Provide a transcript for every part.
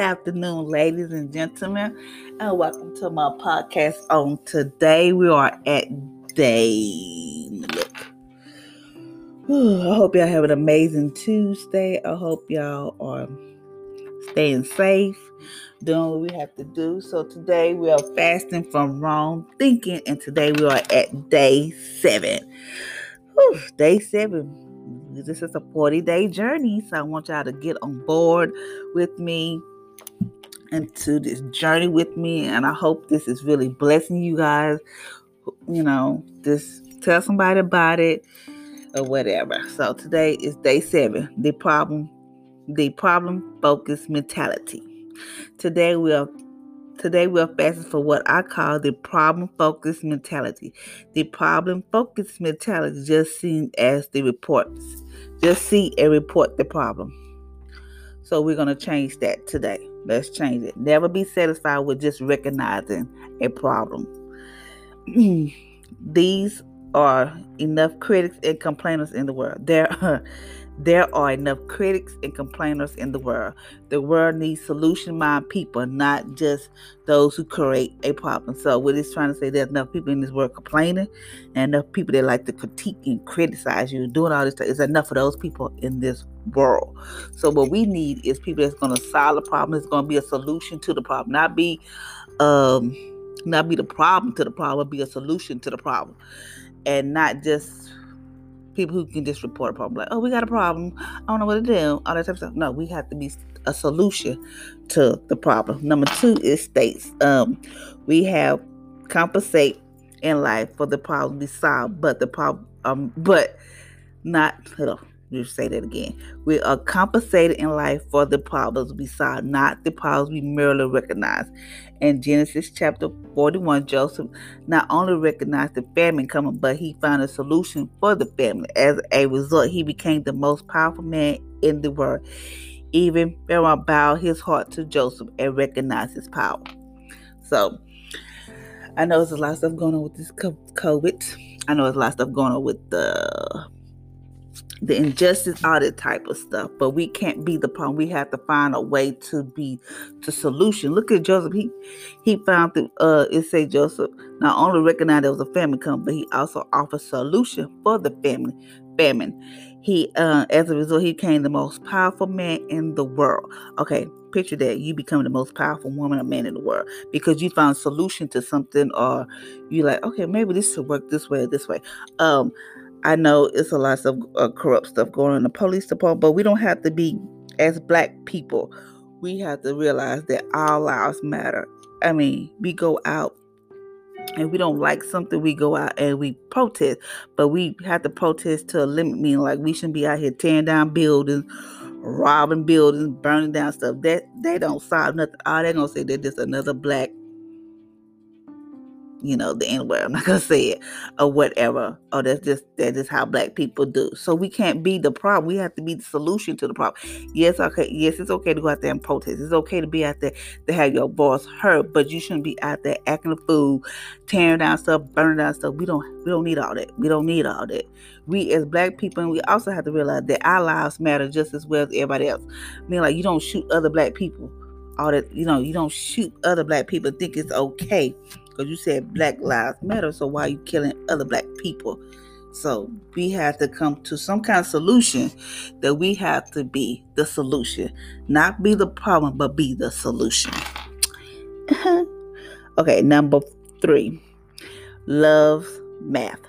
afternoon, ladies and gentlemen, and welcome to my podcast. On today, we are at day. Look, I hope y'all have an amazing Tuesday. I hope y'all are staying safe, doing what we have to do. So today we are fasting from wrong thinking, and today we are at day seven. Whew, day seven this is a 40 day journey. So I want y'all to get on board with me into this journey with me. And I hope this is really blessing you guys. You know, just tell somebody about it or whatever. So today is day seven. The problem, the problem focused mentality. Today we are Today we are fasting for what I call the problem focused mentality. The problem focused mentality just seen as the reports. Just see and report the problem. So we're going to change that today. Let's change it. Never be satisfied with just recognizing a problem. These are enough critics and complainers in the world. There are there are enough critics and complainers in the world. The world needs solution minded people, not just those who create a problem. So, what it's trying to say, there's enough people in this world complaining, and enough people that like to critique and criticize you, doing all this stuff. It's enough of those people in this world. So, what we need is people that's going to solve the problem. It's going to be a solution to the problem, not be, um, not be the problem to the problem, be a solution to the problem, and not just people who can just report a problem like, oh, we got a problem. I don't know what to do. All that type of stuff. No, we have to be a solution to the problem. Number two is states. Um, we have compensate in life for the problem we solve, but the problem, um, but not. Hold. You say that again. We are compensated in life for the problems we solve, not the problems we merely recognize. In Genesis chapter 41, Joseph not only recognized the famine coming, but he found a solution for the family. As a result, he became the most powerful man in the world. Even Pharaoh bowed his heart to Joseph and recognized his power. So, I know there's a lot of stuff going on with this COVID. I know there's a lot of stuff going on with the the injustice, all that type of stuff. But we can't be the problem. We have to find a way to be the solution. Look at Joseph. He he found the uh it say Joseph not only recognized there was a famine coming, but he also offered solution for the family famine. He uh as a result he became the most powerful man in the world. Okay, picture that you become the most powerful woman or man in the world because you found solution to something or you like okay maybe this should work this way or this way um I know it's a lot of uh, corrupt stuff going on in the police department, but we don't have to be as black people. We have to realize that our lives matter. I mean, we go out and we don't like something, we go out and we protest. But we have to protest to a limit, meaning like we shouldn't be out here tearing down buildings, robbing buildings, burning down stuff. That they don't solve nothing. All they're gonna say that there's another black you know, the N word. I'm not gonna say it or whatever. Oh, that's just that's just how black people do. So we can't be the problem. We have to be the solution to the problem. Yes, okay, yes, it's okay to go out there and protest. It's okay to be out there to have your boss hurt, but you shouldn't be out there acting a fool, tearing down stuff, burning down stuff. We don't we don't need all that. We don't need all that. We as black people, and we also have to realize that our lives matter just as well as everybody else. I mean, like you don't shoot other black people. All that you know, you don't shoot other black people. Think it's okay because you said Black Lives Matter. So why are you killing other black people? So we have to come to some kind of solution that we have to be the solution, not be the problem, but be the solution. okay, number three, love math.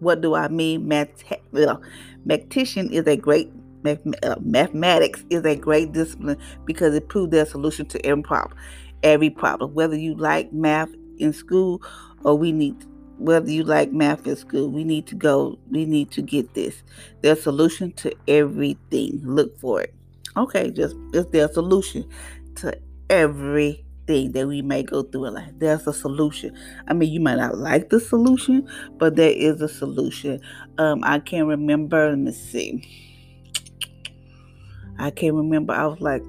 What do I mean? Math, well, mathematician is a great uh, mathematics is a great discipline because it proves their solution to every problem. Every problem, whether you like math in school or we need whether you like math in school we need to go we need to get this. There's solution to everything. Look for it. Okay just is there a solution to everything that we may go through in life. There's a solution. I mean you might not like the solution but there is a solution. Um i can't remember let me see. I can't remember. I was like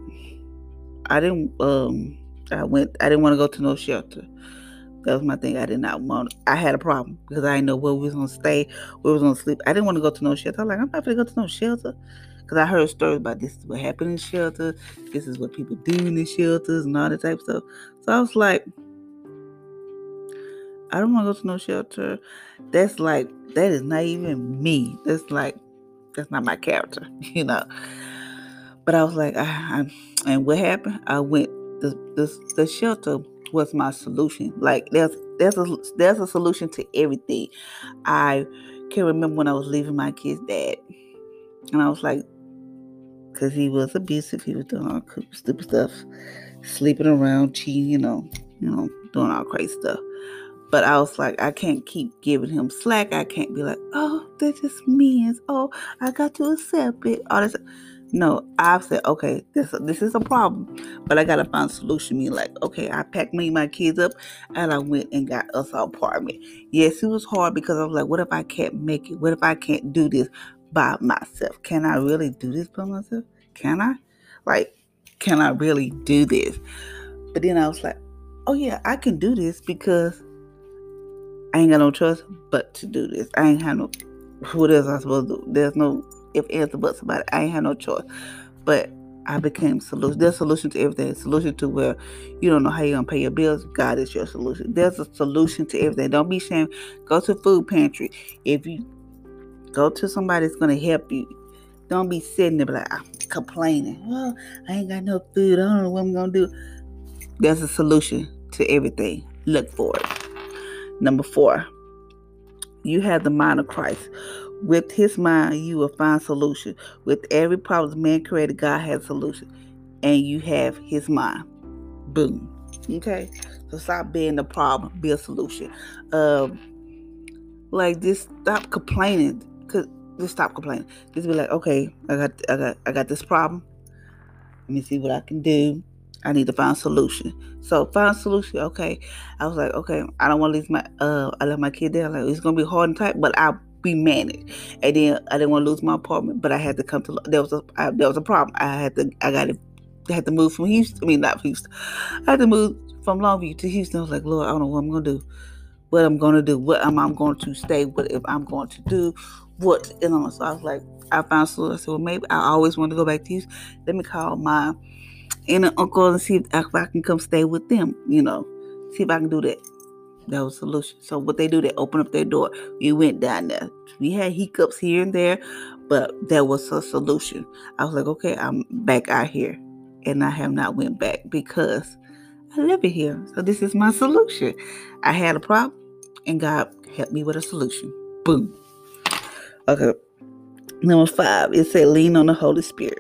i didn't um i went i didn't want to go to no shelter that was my thing. I did not want. I had a problem because I didn't know where we was gonna stay, where we was gonna sleep. I didn't want to go to no shelter. I was like, I'm not gonna go to no shelter because I heard stories about this is what happened in shelters. this is what people do in the shelters and all that type of stuff. So I was like, I don't want to go to no shelter. That's like that is not even me. That's like that's not my character, you know. But I was like, I, I and what happened? I went the, the the shelter was my solution. Like there's there's a there's a solution to everything. I can remember when I was leaving my kid's dad, and I was like, because he was abusive, he was doing all stupid stuff, sleeping around, cheating, you know, you know, doing all crazy stuff. But I was like, I can't keep giving him slack. I can't be like, oh, that's just means. Oh, I got to accept it. All this. No, I've said, okay, this this is a problem, but I gotta find a solution. Me like, okay, I packed me my kids up, and I went and got us an apartment. Yes, it was hard because I was like, what if I can't make it? What if I can't do this by myself? Can I really do this by myself? Can I? Like, can I really do this? But then I was like, oh yeah, I can do this because I ain't got no choice but to do this. I ain't have no what else I supposed to do. There's no if answer buts about it. I ain't had no choice. But I became solution. There's a solution to everything. Solution to where you don't know how you're gonna pay your bills. God is your solution. There's a solution to everything. Don't be ashamed. Go to food pantry. If you go to somebody that's gonna help you, don't be sitting there like I'm complaining. Well, I ain't got no food. I don't know what I'm gonna do. There's a solution to everything. Look for it. Number four, you have the mind of Christ. With his mind, you will find solution. With every problem man created, God has solution. And you have his mind. Boom. Okay? So stop being the problem, be a solution. Um, like just stop complaining. Cause just stop complaining. Just be like, okay, I got I got I got this problem. Let me see what I can do. I need to find a solution. So find a solution. Okay. I was like, okay, I don't want to leave my uh I left my kid there. Like it's gonna be hard and tight, but I'll be managed. And then I didn't want to lose my apartment, but I had to come to there was a I, there was a problem. I had to I got to I had to move from Houston. I mean not Houston. I had to move from Longview to Houston. I was like, Lord, I don't know what I'm gonna do. What I'm gonna do, what am I going to stay, what if I'm going to do, what you know. So I was like, I found solution. I said, well, maybe I always want to go back to Houston. Let me call my and an uncle and see if I can come stay with them, you know. See if I can do that. That was a solution. So what they do, they open up their door. We went down there. We had hiccups here and there, but there was a solution. I was like, okay, I'm back out here. And I have not went back because I live it here. So this is my solution. I had a problem and God helped me with a solution. Boom. Okay. Number five, it said lean on the Holy Spirit.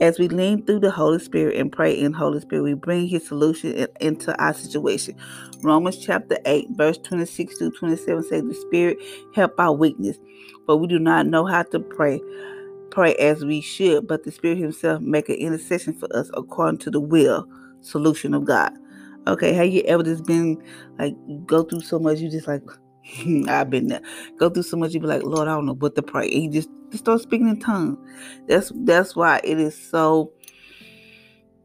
As we lean through the Holy Spirit and pray in Holy Spirit, we bring His solution into our situation. Romans chapter 8, verse 26 to 27 says, The Spirit help our weakness, but we do not know how to pray. Pray as we should, but the Spirit Himself make an intercession for us according to the will, solution of God. Okay, have you ever just been like go through so much you just like I've been there. Go through so much you be like, Lord, I don't know what to pray. And you just just start speaking in tongues. That's that's why it is so.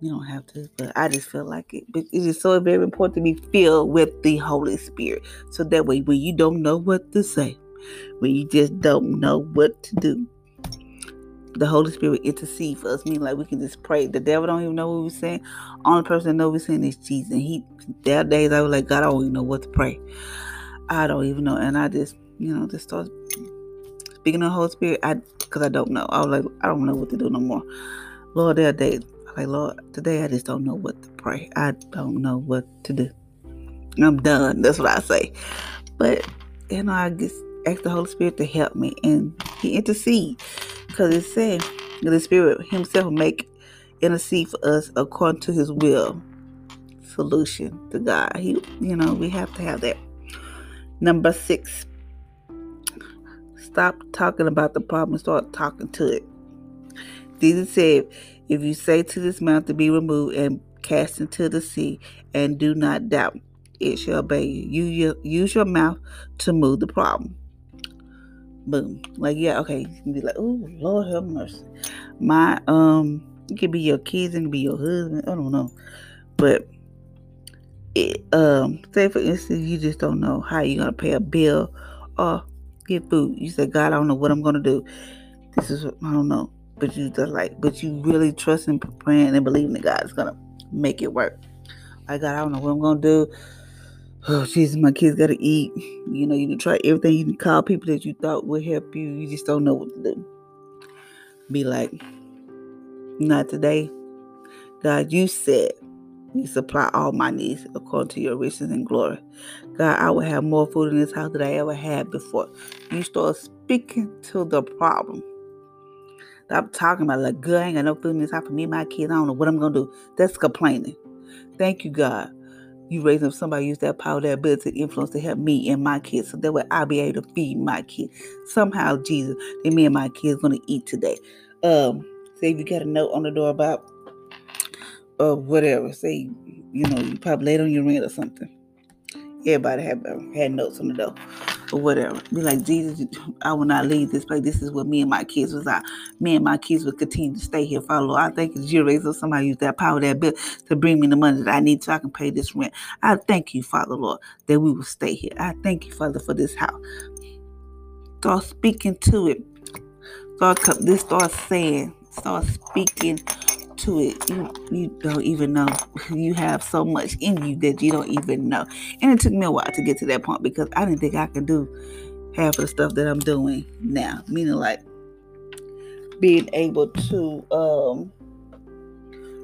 You don't have to, but I just feel like it. But it is so very important to be filled with the Holy Spirit, so that way when you don't know what to say, when you just don't know what to do, the Holy Spirit intercede for us. Mean like we can just pray. The devil don't even know what we're saying. Only person that knows we're saying is Jesus. And he there are days I was like, God, I don't even know what to pray. I don't even know. And I just, you know, just start speaking of the Holy Spirit, I because I don't know. I was like, I don't know what to do no more. Lord, there are like Lord, today I just don't know what to pray. I don't know what to do. I'm done. That's what I say. But you know, I just ask the Holy Spirit to help me, and He intercede because it said the Spirit Himself will make intercede for us according to His will. Solution to God. He, you know, we have to have that. Number six Stop talking about the problem start talking to it. Jesus said, If you say to this mountain, to be removed and cast into the sea, and do not doubt, it shall obey you. You use your mouth to move the problem. Boom. Like, yeah, okay. You can be like, oh, Lord have mercy. My, um, it could be your kids, could be your husband. I don't know. But, it, um, say for instance, you just don't know how you're to pay a bill or get food. You say, God, I don't know what I'm to do. This is, I don't know. but you just like, but you really trust and praying and believing that God is gonna make it work. I God, I don't know what I'm gonna do. Oh Jesus, my kids gotta eat. You know, you can try everything. You can call people that you thought would help you. You just don't know what to do. Be like, not today. God, you said you supply all my needs according to your riches and glory. God, I will have more food in this house than I ever had before. You start speaking to the problem. I'm talking about like, good, I ain't got no food in this house for me my kids. I don't know what I'm gonna do. That's complaining. Thank you, God. You raise up somebody use that power, that ability, influence to help me and my kids, so that way I'll be able to feed my kids. Somehow, Jesus, that me and my kids gonna eat today. Um, say if you got a note on the door about or uh, whatever. Say, you know, you probably laid on your rent or something. Everybody had had notes on the door or whatever. Be like, Jesus, I will not leave this place. This is what me and my kids was at. Me and my kids will continue to stay here, Father Lord. I thank you you raise somebody use that power, that bill to bring me the money that I need so I can pay this rent. I thank you, Father Lord, that we will stay here. I thank you, Father, for this house. Start speaking to it. Start this start saying, start speaking to it, you you don't even know. You have so much in you that you don't even know. And it took me a while to get to that point because I didn't think I could do half of the stuff that I'm doing now. Meaning like being able to um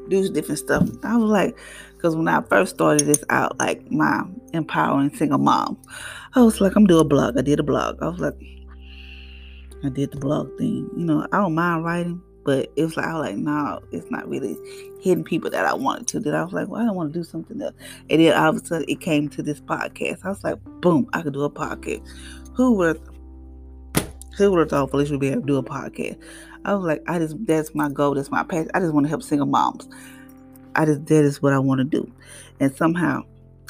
do different stuff. I was like, because when I first started this out, like my empowering single mom, I was like, I'm doing a blog. I did a blog. I was like, I did the blog thing. You know, I don't mind writing, but it was like I was like, no, it's not really hitting people that I wanted to. That I was like, well, I don't want to do something else. And then all of a sudden it came to this podcast. I was like, boom, I could do a podcast. Who would who would have thought Felicia would be able to do a podcast? I was like, I just that's my goal, that's my passion. I just want to help single moms. I just that is what I want to do. And somehow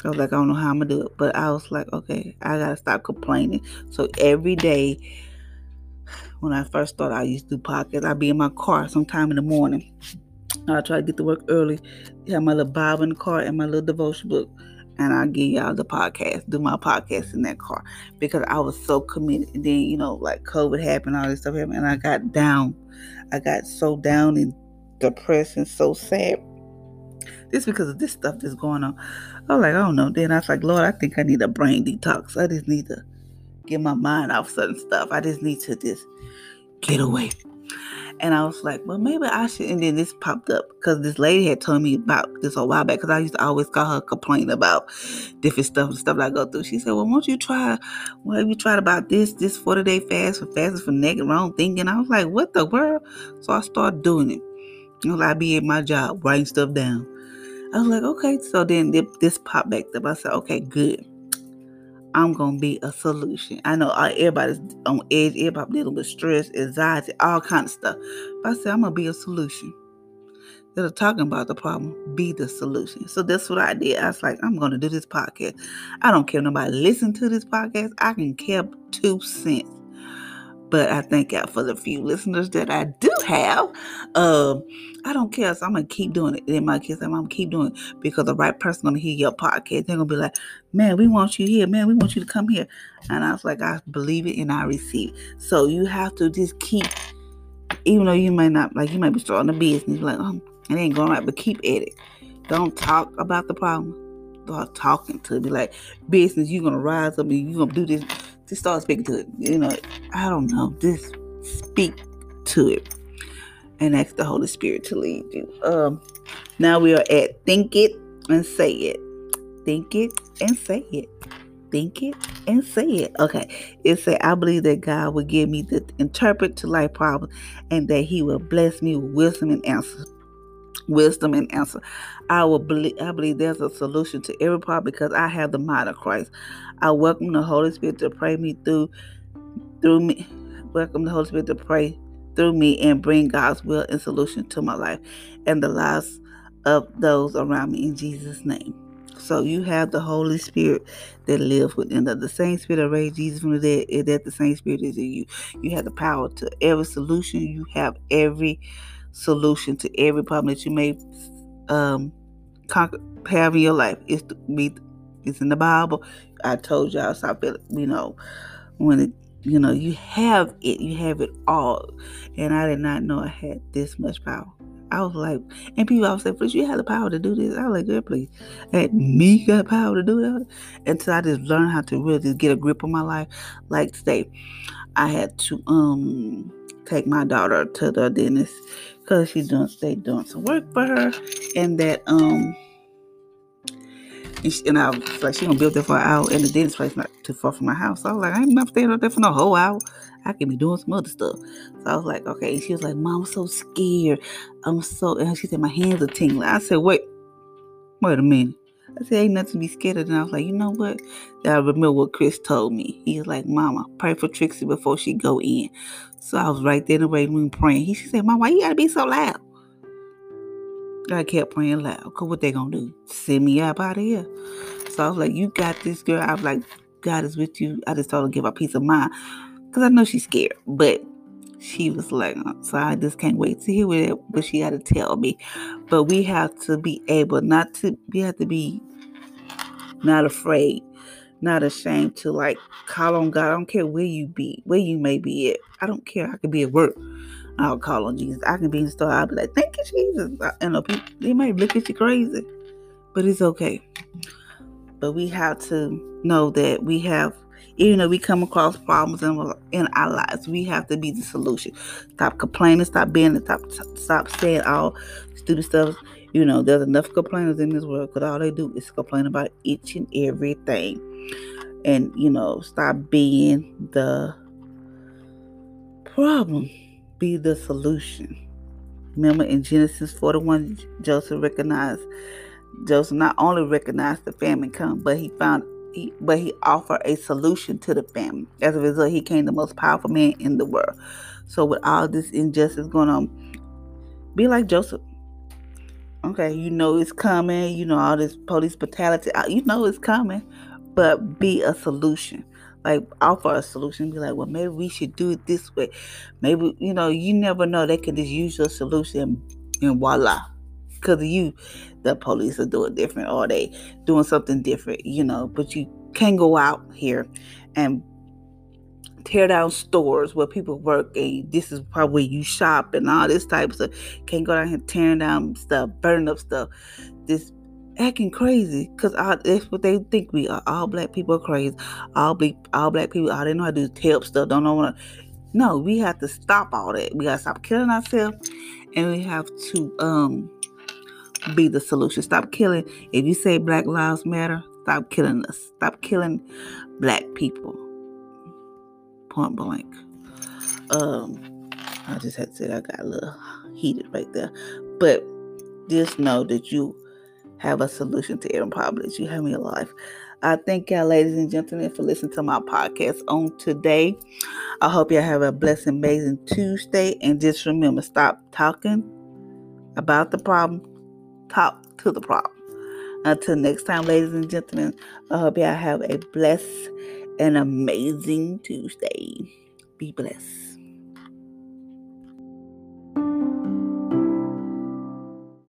I was like, I don't know how I'm gonna do it. But I was like, okay, I gotta stop complaining. So every day when I first started, I used to do podcasts. I'd be in my car sometime in the morning. I try to get to work early, have my little Bible in the car and my little devotion book, and I give y'all the podcast, do my podcast in that car because I was so committed. And then, you know, like COVID happened, all this stuff happened, and I got down. I got so down and depressed and so sad. This because of this stuff that's going on. I was like, I don't know. Then I was like, Lord, I think I need a brain detox. I just need to get my mind off certain stuff. I just need to just get away. And I was like, well, maybe I should. And then this popped up because this lady had told me about this a while back because I used to always call her complain about different stuff and stuff I go through. She said, well, won't you try, well, have you tried about this, this 40 day fast for fasting for negative wrong thinking? I was like, what the world? So I started doing it. You know, I be at my job writing stuff down. I was like, okay. So then this popped back up. I said, okay, good. I'm gonna be a solution. I know uh, everybody's on edge, everybody dealing with stress, anxiety, all kind of stuff. But I said I'm gonna be a solution. Instead of talking about the problem, be the solution. So that's what I did. I was like, I'm gonna do this podcast. I don't care nobody listen to this podcast. I can care two cents. But I thank God for the few listeners that I do have. Um, I don't care. So I'm gonna keep doing it. And my kids say, Mom, keep doing it because the right person gonna hear your podcast. They're gonna be like, Man, we want you here. Man, we want you to come here. And I was like, I believe it and I receive. So you have to just keep, even though you might not like you might be starting a business, like, oh, it ain't going right, but keep at it. Don't talk about the problem. Start talking to me like business. You're gonna rise up and you're gonna do this just start speaking to it. You know, I don't know. Just speak to it and ask the Holy Spirit to lead you. Um, now we are at think it and say it. Think it and say it. Think it and say it. Okay. It say I believe that God will give me the interpret to life problems and that He will bless me with wisdom and answers wisdom and answer. I will believe I believe there's a solution to every problem because I have the mind of Christ. I welcome the Holy Spirit to pray me through through me. Welcome the Holy Spirit to pray through me and bring God's will and solution to my life and the lives of those around me in Jesus' name. So you have the Holy Spirit that lives within the, same spirit that raised Jesus from the dead, that the same spirit is in you. You have the power to every solution. You have every solution to every problem that you may um, conquer, have in your life. It's be it's in the Bible. I told y'all, so I feel you know when it you know, you have it, you have it all. And I did not know I had this much power. I was like, and people always say, please, you have the power to do this. I was like, girl, please. And me got power to do that. Until I just learned how to really just get a grip on my life. Like today, I had to um take my daughter to the dentist because she's doing they doing some work for her and that um and, she, and I was like, she gonna be up there for an hour, and the dentist place not too far from my house. So I was like, I ain't not staying up there for no whole hour. I can be doing some other stuff. So I was like, okay. She was like, Mom, I'm so scared. I'm so, and she said, my hands are tingling. I said, wait, wait a minute. I said, ain't nothing to be scared of. And I was like, you know what? I remember what Chris told me. He was like, Mama, pray for Trixie before she go in. So I was right there in the waiting room praying. He said, Mom, why you gotta be so loud? I kept praying loud. Cause what they gonna do? Send me up out of here. So I was like, you got this girl. I was like, God is with you. I just told her to give her peace of mind. Cause I know she's scared. But she was like, so I just can't wait to hear it, but she had to tell me. But we have to be able not to, we have to be not afraid, not ashamed to like call on God. I don't care where you be, where you may be at. I don't care. I could be at work. I'll call on Jesus. I can be in the store. I'll be like, thank you, Jesus. I, know people, they might look at you crazy, but it's okay. But we have to know that we have, even though we come across problems in, in our lives, we have to be the solution. Stop complaining. Stop being. Stop. Stop saying all stupid stuff. You know, there's enough complainers in this world because all they do is complain about each and everything. And you know, stop being the problem be the solution. Remember in Genesis 41, Joseph recognized, Joseph not only recognized the famine come, but he found but he offered a solution to the famine. As a result, he became the most powerful man in the world. So with all this injustice going on, be like Joseph. Okay, you know it's coming. You know all this police brutality. Uh, you know it's coming, but be a solution like offer a solution be like well maybe we should do it this way maybe you know you never know they could just use your solution and voila because of you the police are doing different or they doing something different you know but you can't go out here and tear down stores where people work and this is probably you shop and all this type of stuff can't go down here tearing down stuff burning up stuff this acting crazy because that's what they think we are. All black people are crazy. All black, all black people, all they know how to do is help stuff. Don't know what. No, we have to stop all that. We gotta stop killing ourselves, and we have to um be the solution. Stop killing. If you say Black Lives Matter, stop killing us. Stop killing black people. Point blank. Um, I just had to say I got a little heated right there, but just know that you have a solution to every problem you have in your life. I thank y'all, ladies and gentlemen, for listening to my podcast on today. I hope y'all have a blessed, amazing Tuesday. And just remember, stop talking about the problem, talk to the problem. Until next time, ladies and gentlemen, I hope y'all have a blessed and amazing Tuesday. Be blessed.